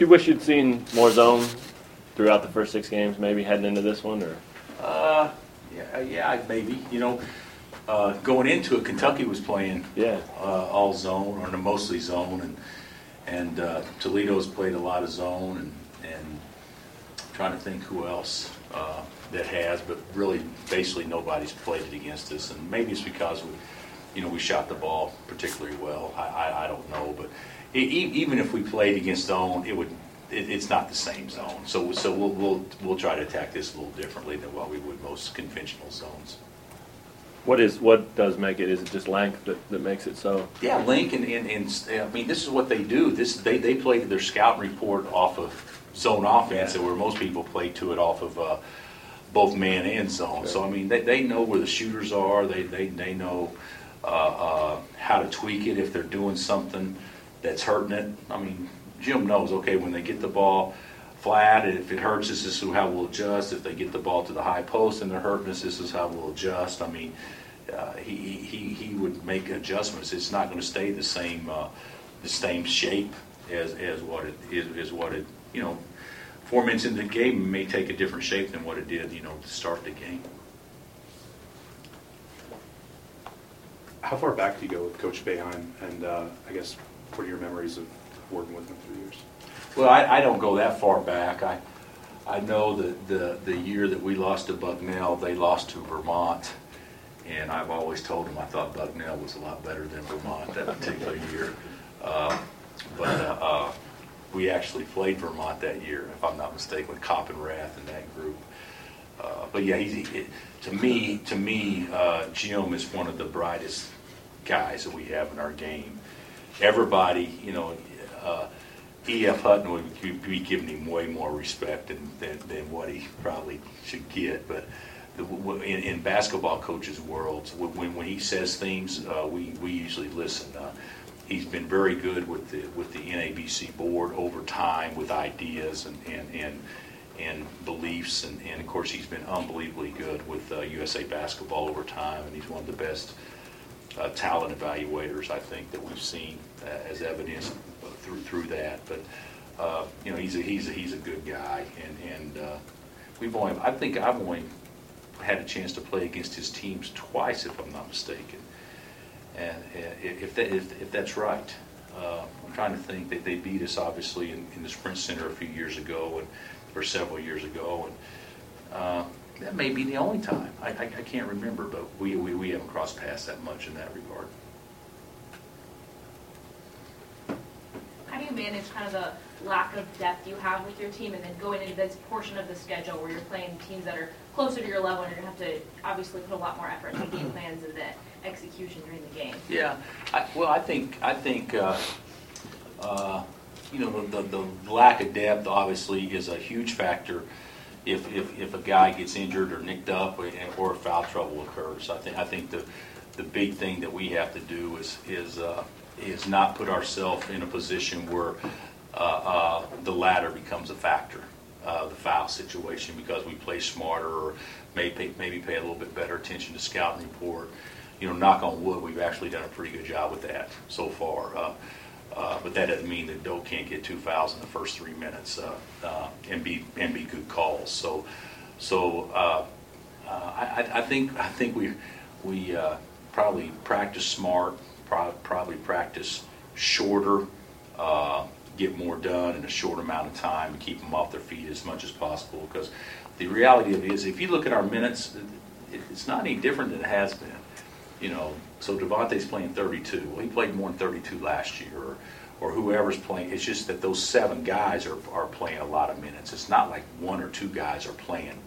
you wish you'd seen more zone throughout the first six games, maybe heading into this one, or? Uh, yeah, yeah, maybe. You know, uh, going into it, Kentucky was playing Yeah. uh, all zone or mostly zone, and and uh, Toledo's played a lot of zone, and and trying to think who else uh, that has, but really, basically nobody's played it against us, and maybe it's because we, you know, we shot the ball particularly well. I I, I don't know, but even if we played against zone, it would. It, it's not the same zone, so so we'll, we'll we'll try to attack this a little differently than what we would most conventional zones. What is what does make it? Is it just length that, that makes it so? Yeah, Link and, and, and I mean, this is what they do. This they they play their scout report off of zone offense, and where most people play to it off of uh, both man and zone. So I mean, they, they know where the shooters are. They they they know uh, uh, how to tweak it if they're doing something that's hurting it. I mean, Jim knows. Okay, when they get the ball flat, and if it hurts us, this is how we'll adjust. If they get the ball to the high post and they're hurting us, this is how we'll adjust. I mean, uh, he, he, he would make adjustments. It's not going to stay the same, uh, the same shape as, as what it is, is what it, you know, four minutes into the game may take a different shape than what it did, you know, to start the game. How far back do you go with Coach Boeheim? And uh, I guess, what are your memories of working with him through years? Well, I, I don't go that far back. I, I know that the, the year that we lost to Bucknell, they lost to Vermont. And I've always told them I thought Bucknell was a lot better than Vermont that particular year. Uh, But uh, uh, we actually played Vermont that year, if I'm not mistaken, with Coppenrath and that group. Uh, But yeah, he's, he- to me, to me, uh, Jim is one of the brightest guys that we have in our game. Everybody, you know, uh, E.F. Hutton would be- giving him way more respect than, than, than what he probably should get. But the- in, in basketball coaches' worlds, when- when he says things, uh, we, we usually listen. Uh, He's been very good with the, with the NABC board over time with ideas and, and, and, and beliefs. And, and of course, he's been unbelievably good with uh, USA Basketball over time. And he's one of the best uh, talent evaluators, I think, that we've seen uh, as evidence through through that. But uh, you know, he's a he's a he's a good guy, and and uh, we've only I think I've only had a chance to play against his teams twice, if I'm not mistaken. And if that if, if that's right, uh, I'm trying to think that they beat us obviously in, in the Sprint Center a few years ago and or several years ago, and uh, that may be the only time. I, I, I can't remember, but we, we, we haven't crossed paths that much in that regard. How do you manage kind of the lack of depth you have with your team and then going into this portion of the schedule where you're playing teams that are closer to your level and you're going to have to obviously put a lot more effort into game plans and the execution during the game? Yeah, I, well, I think, I think, uh, uh, you know, the, the the lack of depth obviously is a huge factor if, if, if a guy gets injured or nicked up or, or foul trouble occurs. I think, I think the, the big thing that we have to do is, is, uh, is not put ourselves in a position where, uh, uh, the latter becomes a factor, uh, the foul situation, because we play smarter or maybe, maybe pay a little bit better attention to scouting report you know, knock on wood, we've actually done a pretty good job with that so far. Uh, But that doesn't mean that Doak can't get two fouls in the first three minutes uh, uh, and be, and be good calls. So, so uh, uh, I, I- think, I think we, we probably practice smart, prob- probably practice shorter, get more done in a short amount of time, and keep them off their feet as much as possible. Because the reality of it is, if you look at our minutes, it- it's not any different than it has been you know, so Devonte's playing 32. Well, he played more than 32 last year, or, or whoever's playing. It's just that those seven guys are, are playing a lot of minutes. It's not like one or two guys are playing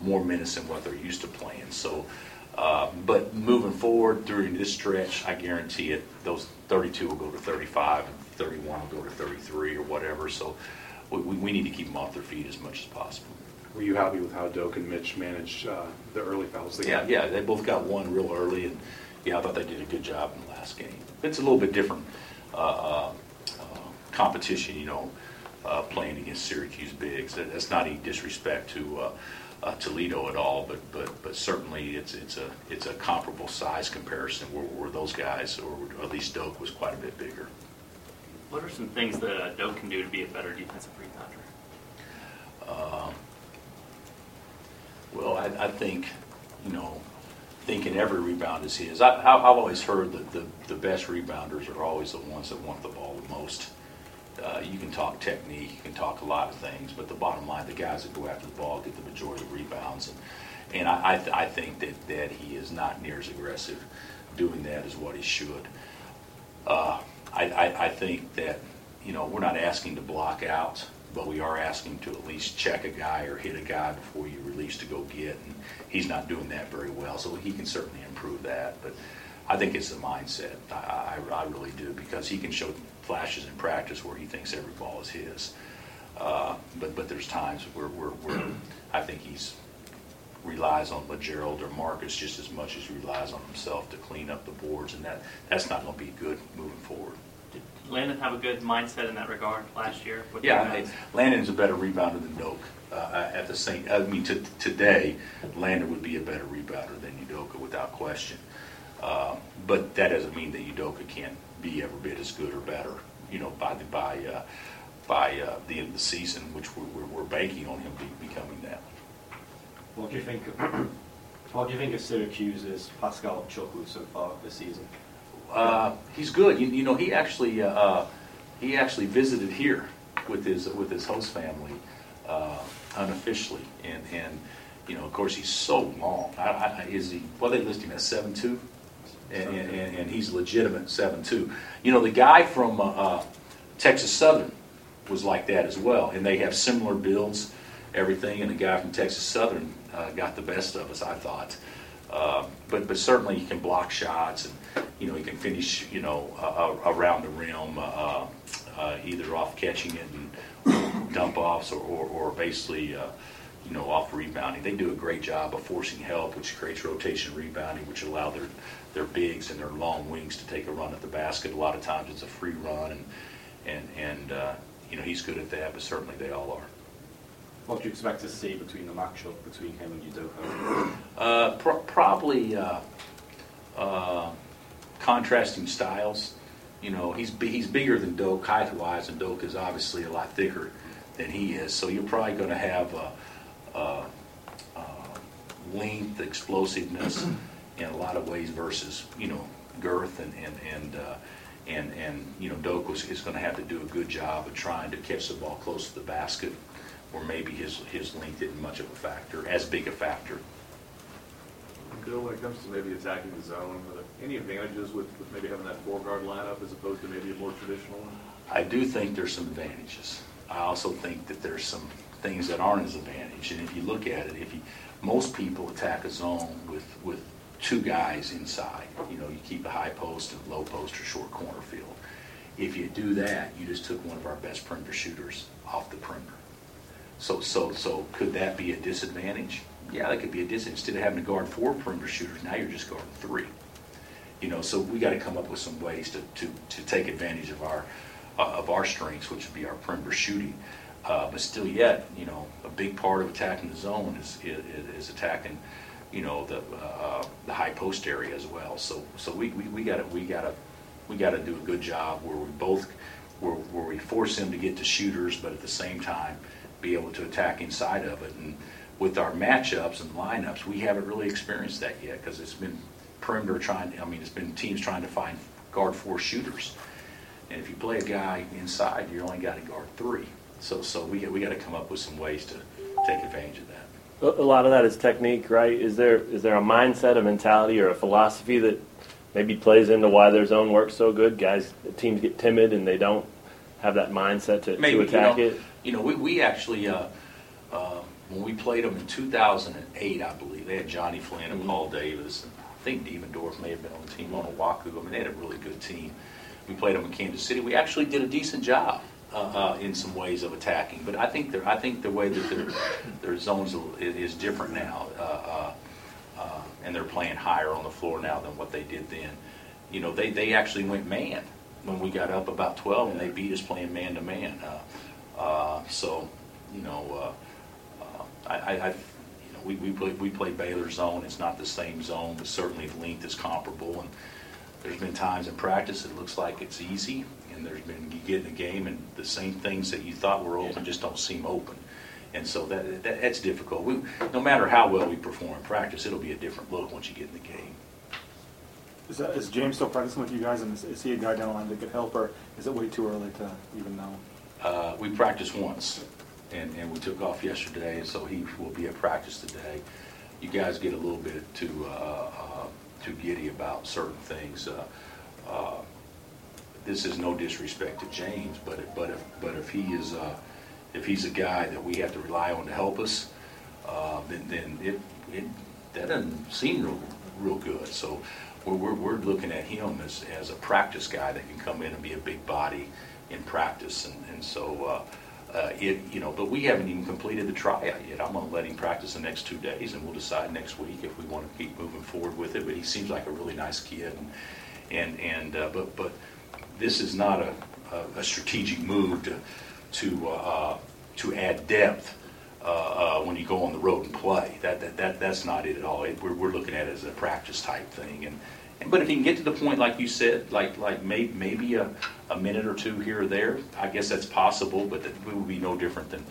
more minutes than what they're used to playing. So, uh, but moving forward during this stretch, I guarantee it, those 32 will go to 35, and 31 will go to 33 or whatever. So we, we need to keep them off their feet as much as possible. Were you happy with how Doak and Mitch managed uh, the early fouls? they Yeah, got? yeah, they both got one real early, and yeah, I thought they did a good job in the last game. It's a little bit different uh, uh, uh, competition, you know, uh, playing against Syracuse bigs. That's not any disrespect to uh, uh, Toledo at all, but but but certainly it's it's a it's a comparable size comparison where, where those guys, or at least Doak, was quite a bit bigger. What are some things that Doak can do to be a better defensive rebounder? Uh, Well, I, I think, you know, thinking every rebound is his. I, I've always heard that the, the best rebounders are always the ones that want the ball the most. Uh, you can talk technique, you can talk a lot of things, but the bottom line, the guys that go after the ball get the majority of rebounds. And, and I, I, th- I think that, that he is not near as aggressive doing that as what he should. Uh, I, I, I think that, you know, we're not asking to block out, but we are asking to at least check a guy or hit a guy before you release to go get. And he's not doing that very well, so he can certainly improve that. But I think it's the mindset. I, I, I really do, because he can show flashes in practice where he thinks every ball is his. Uh, but, but there's times where, where, where I think he's relies on LaGerald or Marcus just as much as he relies on himself to clean up the boards, and that, that's not going to be good moving forward. Did Landen have a good mindset in that regard last year? with Yeah, rebounds? I- Landen's a better rebounder than Doak. Uh, At the same, I mean, to- today, Landon would be a better rebounder than Udoka without question. Uh, But that doesn't mean that Udoka can't be every bit as good or better, you know, by the, by, uh, by uh, the end of the season, which we're, we're- we're banking on him be- becoming that. What do you think? Of, what do you think of Syracuse's Pascal Chukwu so far this season? Uh, he's good. You, you know, he actually uh, uh, he actually visited here with his with his host family uh, unofficially, and and you know, of course, he's so long. I, I, is he? Well, they list him as seven two, and, and, and, he's legitimate seven two. You know, the guy from uh, Texas Southern was like that as well, and they have similar builds, everything. And the guy from Texas Southern uh, got the best of us, I thought. But but certainly he can block shots, and you know he can finish you know uh, around the rim, uh, uh, either off catching it and dump offs, or, or, or basically uh, you know off rebounding. They do a great job of forcing help, which creates rotation rebounding, which allow their their bigs and their long wings to take a run at the basket. A lot of times it's a free run, and and and uh, you know he's good at that, but certainly they all are. What do you expect to see between the matchup between him and Udoka? Uh, pro- probably uh, uh, contrasting styles. You know, he's he's bigger than Doak height wise, and Doak is obviously a lot thicker than he is. So you're probably going to have uh, uh, uh, length, explosiveness in a lot of ways versus you know girth and and and. Uh, and, and you know Doak was, is going to have to do a good job of trying to catch the ball close to the basket, or maybe his his length isn't much of a factor, as big a factor. Bill, when it comes to maybe attacking the zone, any advantages with, with maybe having that four guard lineup as opposed to maybe a more traditional one? I do think there's some advantages. I also think that there's some things that aren't as advantage. And if you look at it, if you, most people attack a zone with, with two guys inside. You know, you keep a high post and low post or short corner field. If you do that, you just took one of our best perimeter shooters off the perimeter. So, so, so could that be a disadvantage? Yeah, that could be a disadvantage. Instead of having to guard four perimeter shooters, now you're just guarding three. You know, so we got to come up with some ways to, to, to take advantage of our uh, of our strengths, which would be our perimeter shooting. Uh, but still, yet, you know, a big part of attacking the zone is is, is attacking, you know, the uh, the high post area as well. So so we we, we got to we got to we got to do a good job where we both where, where we force them to get to shooters, but at the same time be able to attack inside of it. And with our matchups and lineups, we haven't really experienced that yet because it's been perimeter trying. I mean, it's been teams trying to find guard four shooters. And if you play a guy inside, you only got to guard three. So, so we, we got to come up with some ways to take advantage of that. A lot of that is technique, right? Is there is there a mindset, a mentality, or a philosophy that maybe plays into why their zone works so good? Guys, teams get timid and they don't have that mindset to, Maybe, to attack you know, it. You know, we, we actually, uh, uh, when we played them in 2008, I believe, they had Jonny Flynn and Mhm. Paul Davis. And think Devendorf may have been on the team on Oahu. I mean, they had a really good team. We played them in Kansas City. We actually did a decent job uh, uh, in some ways of attacking. But I think I think the way that their, their zones is, different now. Uh, uh, uh, and they're playing higher on the floor now than what they did then. You know, they, they actually went man when we got up about 12, and they beat us playing man to man. So, you know, uh, I, I, we we play we play Baylor zone. It's not the same zone, but certainly the length is comparable. And there's been times in practice it looks like it's easy, and and there's been, you get in the game and the same things that you thought were open just don't seem open. And so that, that that's difficult. We, no matter how well we perform in practice, it'll be a different look once you get in the game. Is, that, is James still practicing with you guys, and is, is he a guy down the line that could help, or is it way too early to even know? Uh, we practiced once, and, and we took off yesterday, and so he will be at practice today. You guys get a little bit too, uh, uh, too giddy about certain things. Uh, uh, This is no disrespect to James, but if, but if, but if he is, uh, if he's a guy that we have to rely on to help us, uh, then, then it, it, that doesn't seem real, real good. So we're, we're, we're looking at him as, as a practice guy that can come in and be a big body in practice. And, and so, uh, it, you know, but we haven't even completed the tryout yet. I'm gonna let him practice the next two days and we'll decide next week if we want to keep moving forward with it. But he seems like a really nice kid and, and, and, uh, but, but this is not a, a- a strategic move to, to, uh, to add depth uh, uh, when you go on the road and play. That, that, that, that's not it at all. It- We're, we're looking at it as a practice type thing. And, but if he can get to the point, like you said, like, like may, maybe a, a minute or two here or there, I guess that's possible, but that would be no different than,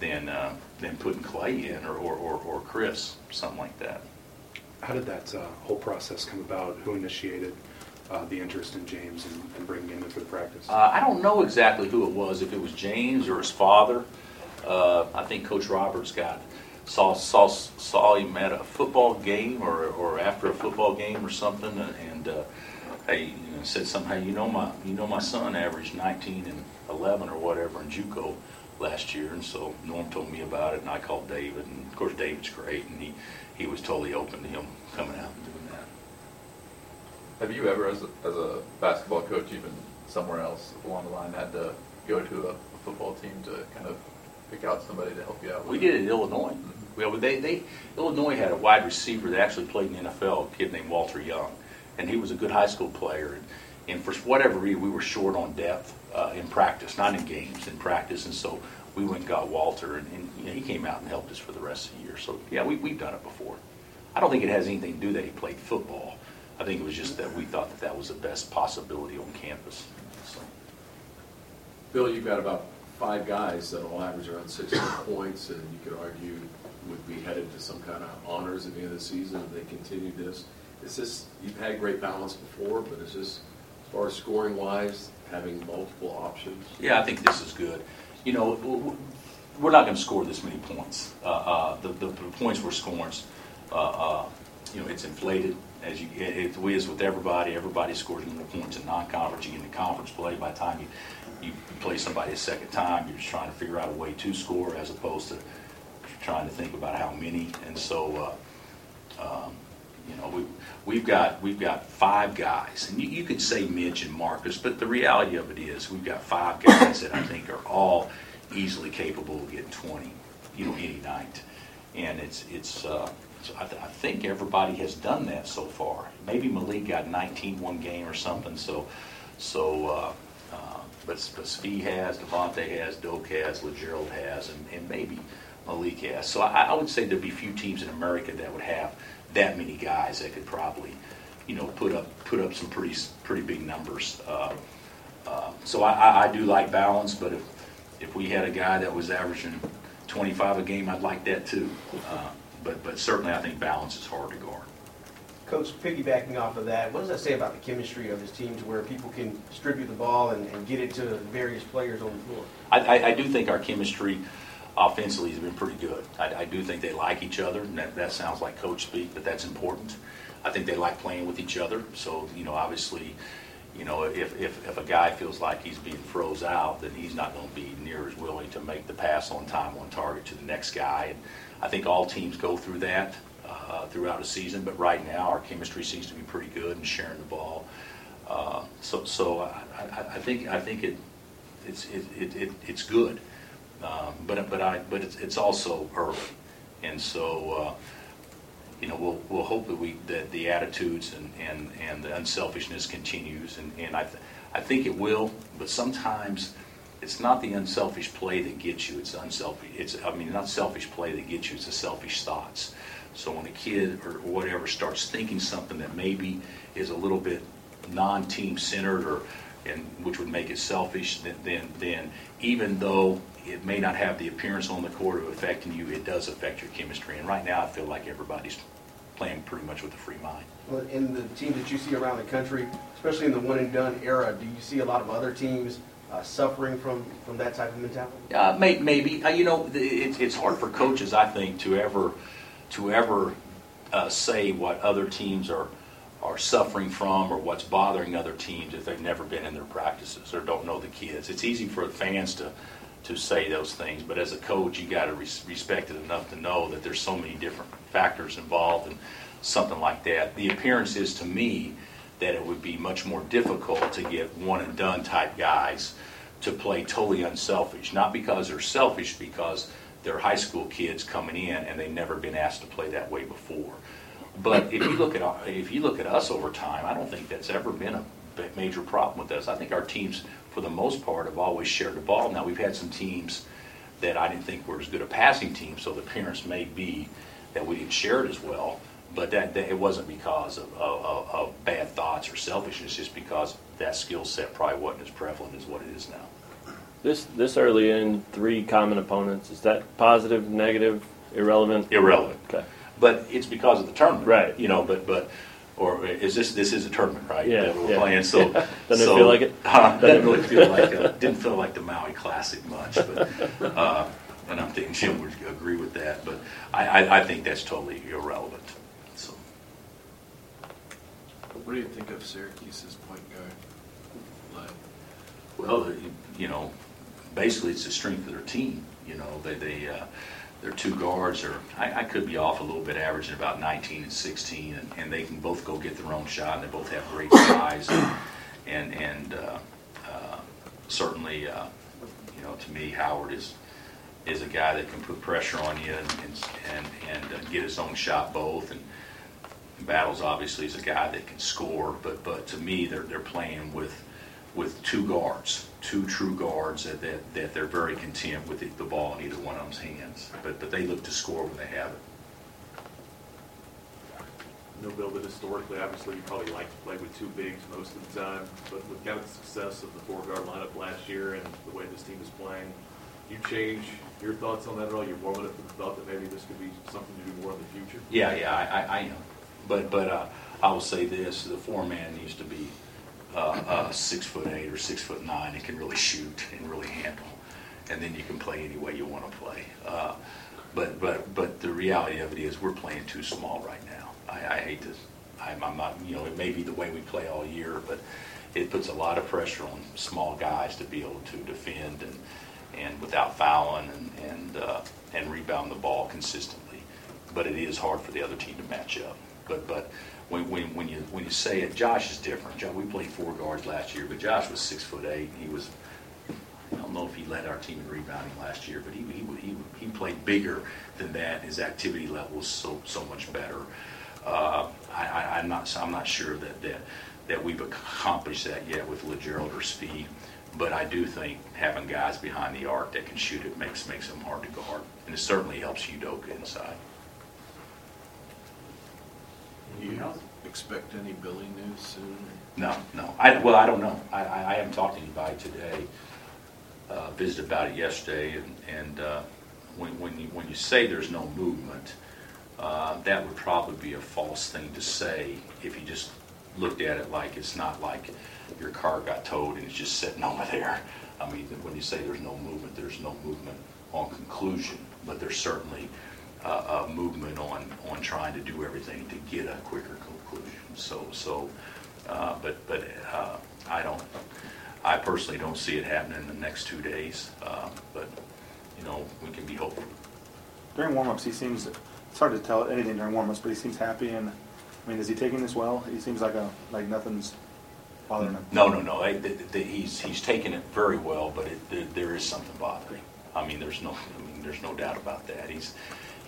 than, uh, than putting Clay in or, or, or or Chris, something like that. How did that uh, whole process come about? Who initiated uh, the interest in James and and bringing him in for the practice? Uh, I don't know exactly who it was, if it was James or his father. Uh, I think Coach Roberts got, saw, saw, saw him at a football game or, or after a football game or something, and- and, uh, hey, you know, said somehow, you know, my, you know, my son averaged nineteen and eleven or whatever in JUCO last year, and so Norm told me about it, and I called David, and of course, David's great, and he, he was totally open to him coming out and doing that. Have you ever, as a, as a basketball coach, even somewhere else along the line, had to go to a, football team to kind of pick out somebody to help you out? with We did it in Illinois. Well, they, they, Illinois had a wide receiver that actually played in the NFL, a kid named Walter Young, and he was a good high school player. And, and for whatever reason, we were short on depth uh, in practice, not in games, in practice, and so we went and got Walter, and, and you know, he came out and helped us for the rest of the year. So yeah, we, we've done it before. I don't think it has anything to do that he played football. I think it was just that we thought that that was the best possibility on campus. So. Bill, you've got about five guys that will average around 16 points, and you could argue would be headed to some kind of honors at the end of the season if they continue this. Is this, you've had great balance before, but is this, as far as scoring wise, having multiple options? Yeah, I think this is good. You know, we're not going to score this many points. Uh, uh, the, the, the points we're scoring, uh, uh, you know, it's inflated as you. It, it is with everybody. Everybody scores more points in non-conference. You get into conference play. By the time you, you play somebody a second time, you're just trying to figure out a way to score as opposed to trying to think about how many. And so, uh, um, you know, we, we've got, we've got five guys, and you, you could say Mitch and Marcus, but the reality of it is, we've got five guys that I think are all easily capable of getting 20, you know, any night. And it's, it's, uh, so I, th- I think everybody has done that so far. Maybe Malik got 19 one game or something, so, so, uh, uh, but, but has, Devonte has, Doak has, LaGerald has, and, and maybe Malik has. So I, I would say there'd be few teams in America that would have that many guys that could probably, you know, put up put up some pretty pretty big numbers. Uh, uh, so I, I, I do like balance, but if if we had a guy that was averaging 25 a game, I'd like that too. Uh, but but certainly I think balance is hard to guard. Coach, piggybacking off of that, what does that say about the chemistry of his team to where people can distribute the ball and, and get it to various players on the floor? I, I, I do think our chemistry offensively has been pretty good. I, I do think they like each other, and that, that sounds like coach speak, but that's important. I think they like playing with each other. So, you know, obviously, you know, if, if, if a guy feels like he's being froze out, then he's not going to be near as willing to make the pass on time, on target to the next guy. And I think all teams go through that uh, throughout a season, but right now our chemistry seems to be pretty good and sharing the ball. Uh, so, so I, I, I think I think it it's it, it, it it's good, um, but but I but it's, it's also early, and so uh, you know we'll we'll hope that we that the attitudes and and, and the unselfishness continues, and and I th- I think it will, but sometimes. It's not the unselfish play that gets you. It's unselfish. It's I mean not selfish play that gets you. It's the selfish thoughts. So when a kid or whatever starts thinking something that maybe is a little bit non-team centered or and which would make it selfish, then, then, then even though it may not have the appearance on the court of affecting you, it does affect your chemistry. And right now, I feel like everybody's playing pretty much with a free mind. Well, In the teams that you see around the country, especially in the one and done era, do you see a lot of other teams uh, suffering from, from that type of mentality? Uh, may, maybe uh, you know it's it's hard for coaches, I think, to ever to ever uh, say what other teams are are suffering from or what's bothering other teams if they've never been in their practices or don't know the kids. It's easy for fans to to say those things, but as a coach, you got to res- respect it enough to know that there's so many different factors involved in something like that. The appearance is to me that it would be much more difficult to get one and done type guys to play totally unselfish, not because they're selfish, because they're high school kids coming in and they've never been asked to play that way before. But if you look at if you look at us over time, I don't think that's ever been a major problem with us. I think our teams, for the most part, have always shared the ball. Now we've had some teams that I didn't think were as good a passing team, so the appearance may be that we didn't share it as well. But that, that it wasn't because of, of, of- of bad thoughts or selfishness, just because that skill set probably wasn't as prevalent as what it is now. This this early in three common opponents is that positive, negative, irrelevant? Irrelevant. Okay. But it's because of the tournament, Right. You know, but but or is this this is a tournament, right? Yeah, That we're yeah. playing. So Doesn't it so- feel like it? Huh, Doesn't doesn't really feel like uh, didn't feel like the Maui Classic much, but uh, and I'm thinking Jim would agree with that. But I, I, I think that's totally irrelevant. So What do you think of Syracuse's point guard? Like, well, you know, basically it's the strength of their team. You know, they they. Uh, their two guards are, I, I could be off a little bit, averaging about 19 and 16, and, and they can both go get their own shot, and they both have great size, and and, and uh, uh, certainly, uh, you know, to me, Howard is is a guy that can put pressure on you and and and, and uh, get his own shot both, and Battles obviously is a guy that can score, but but to me, they're they're playing with with two guards, two true guards that, that, that they're very content with the, the ball in either one of them's hands. But but they look to score when they have it. No, Bill, but historically, obviously, you probably like to play with two bigs most of the time, but with kind of the success of the four-guard lineup last year and the way this team is playing, you change your thoughts on that at all? You're warming up to the thought that maybe this could be something to do more in the future? Yeah, yeah, I, I, I am. But but uh, I will say this: the four man needs to be uh, uh, six foot eight or six foot nine and can really shoot and really handle, and then you can play any way you want to play. Uh, but but but the reality of it is we're playing too small right now. I, I hate this. I'm, I'm not. You know, it may be the way we play all year, but it puts a lot of pressure on small guys to be able to defend and and without fouling and and uh, and rebound the ball consistently. But it is hard for the other team to match up. But but when when, when you when you say it, Josh is different. Josh, we played four guards last year, but Josh was six foot eight. And he was. I don't know if he led our team in rebounding last year, but he he he, he played bigger than that. His activity level was so so much better. Uh, I, I'm not I'm not sure that that that we've accomplished that yet with LaGerald or Svi. But I do think having guys behind the arc that can shoot it makes makes them hard to guard, and it certainly helps Udoka inside. Do you expect any Billy news soon? No, no. I, well, I don't know. I, I I haven't talked to anybody today. Uh, visited about it yesterday, and, and uh, when, when you, when you say there's no movement, uh, that would probably be a false thing to say if you just looked at it like it's not like your car got towed and it's just sitting over there. I mean, when you say there's no movement, there's no movement on conclusion, but there's certainly uh, a movement on, on trying to do everything to get a quicker conclusion. So, so, uh, but, but uh, I don't, I personally don't see it happening in the next two days, uh, but, you know, we can be hopeful. During warm-ups, he seems, it's hard to tell anything during warm-ups, but he seems happy and, I mean, is he taking this well? He seems like a, like nothing's bothering him. No, no, no, I- the- the- he's, he's taken it very well, but it, there- there is something bothering. I mean, there's no, I mean, there's no doubt about that. He's,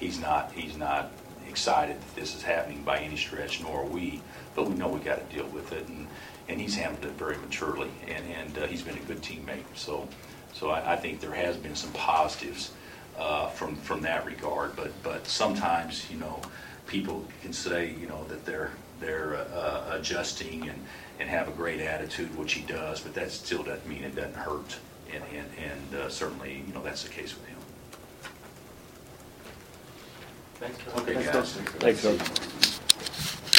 he's not, he's not excited that this is happening by any stretch, nor are we, but we know we got to deal with it, and, and he's handled it very maturely, and, and uh, he's been a good teammate. So, so I, I think there has been some positives uh, from, from that regard, but, but sometimes, you know, people can say, you know, that they're, they're uh, adjusting and, and have a great attitude, which he does, but that still doesn't mean it doesn't hurt. And, and, and uh, certainly, you know, that's the case with him. Thanks. Okay, Thanks, guys. Thanks, Coach.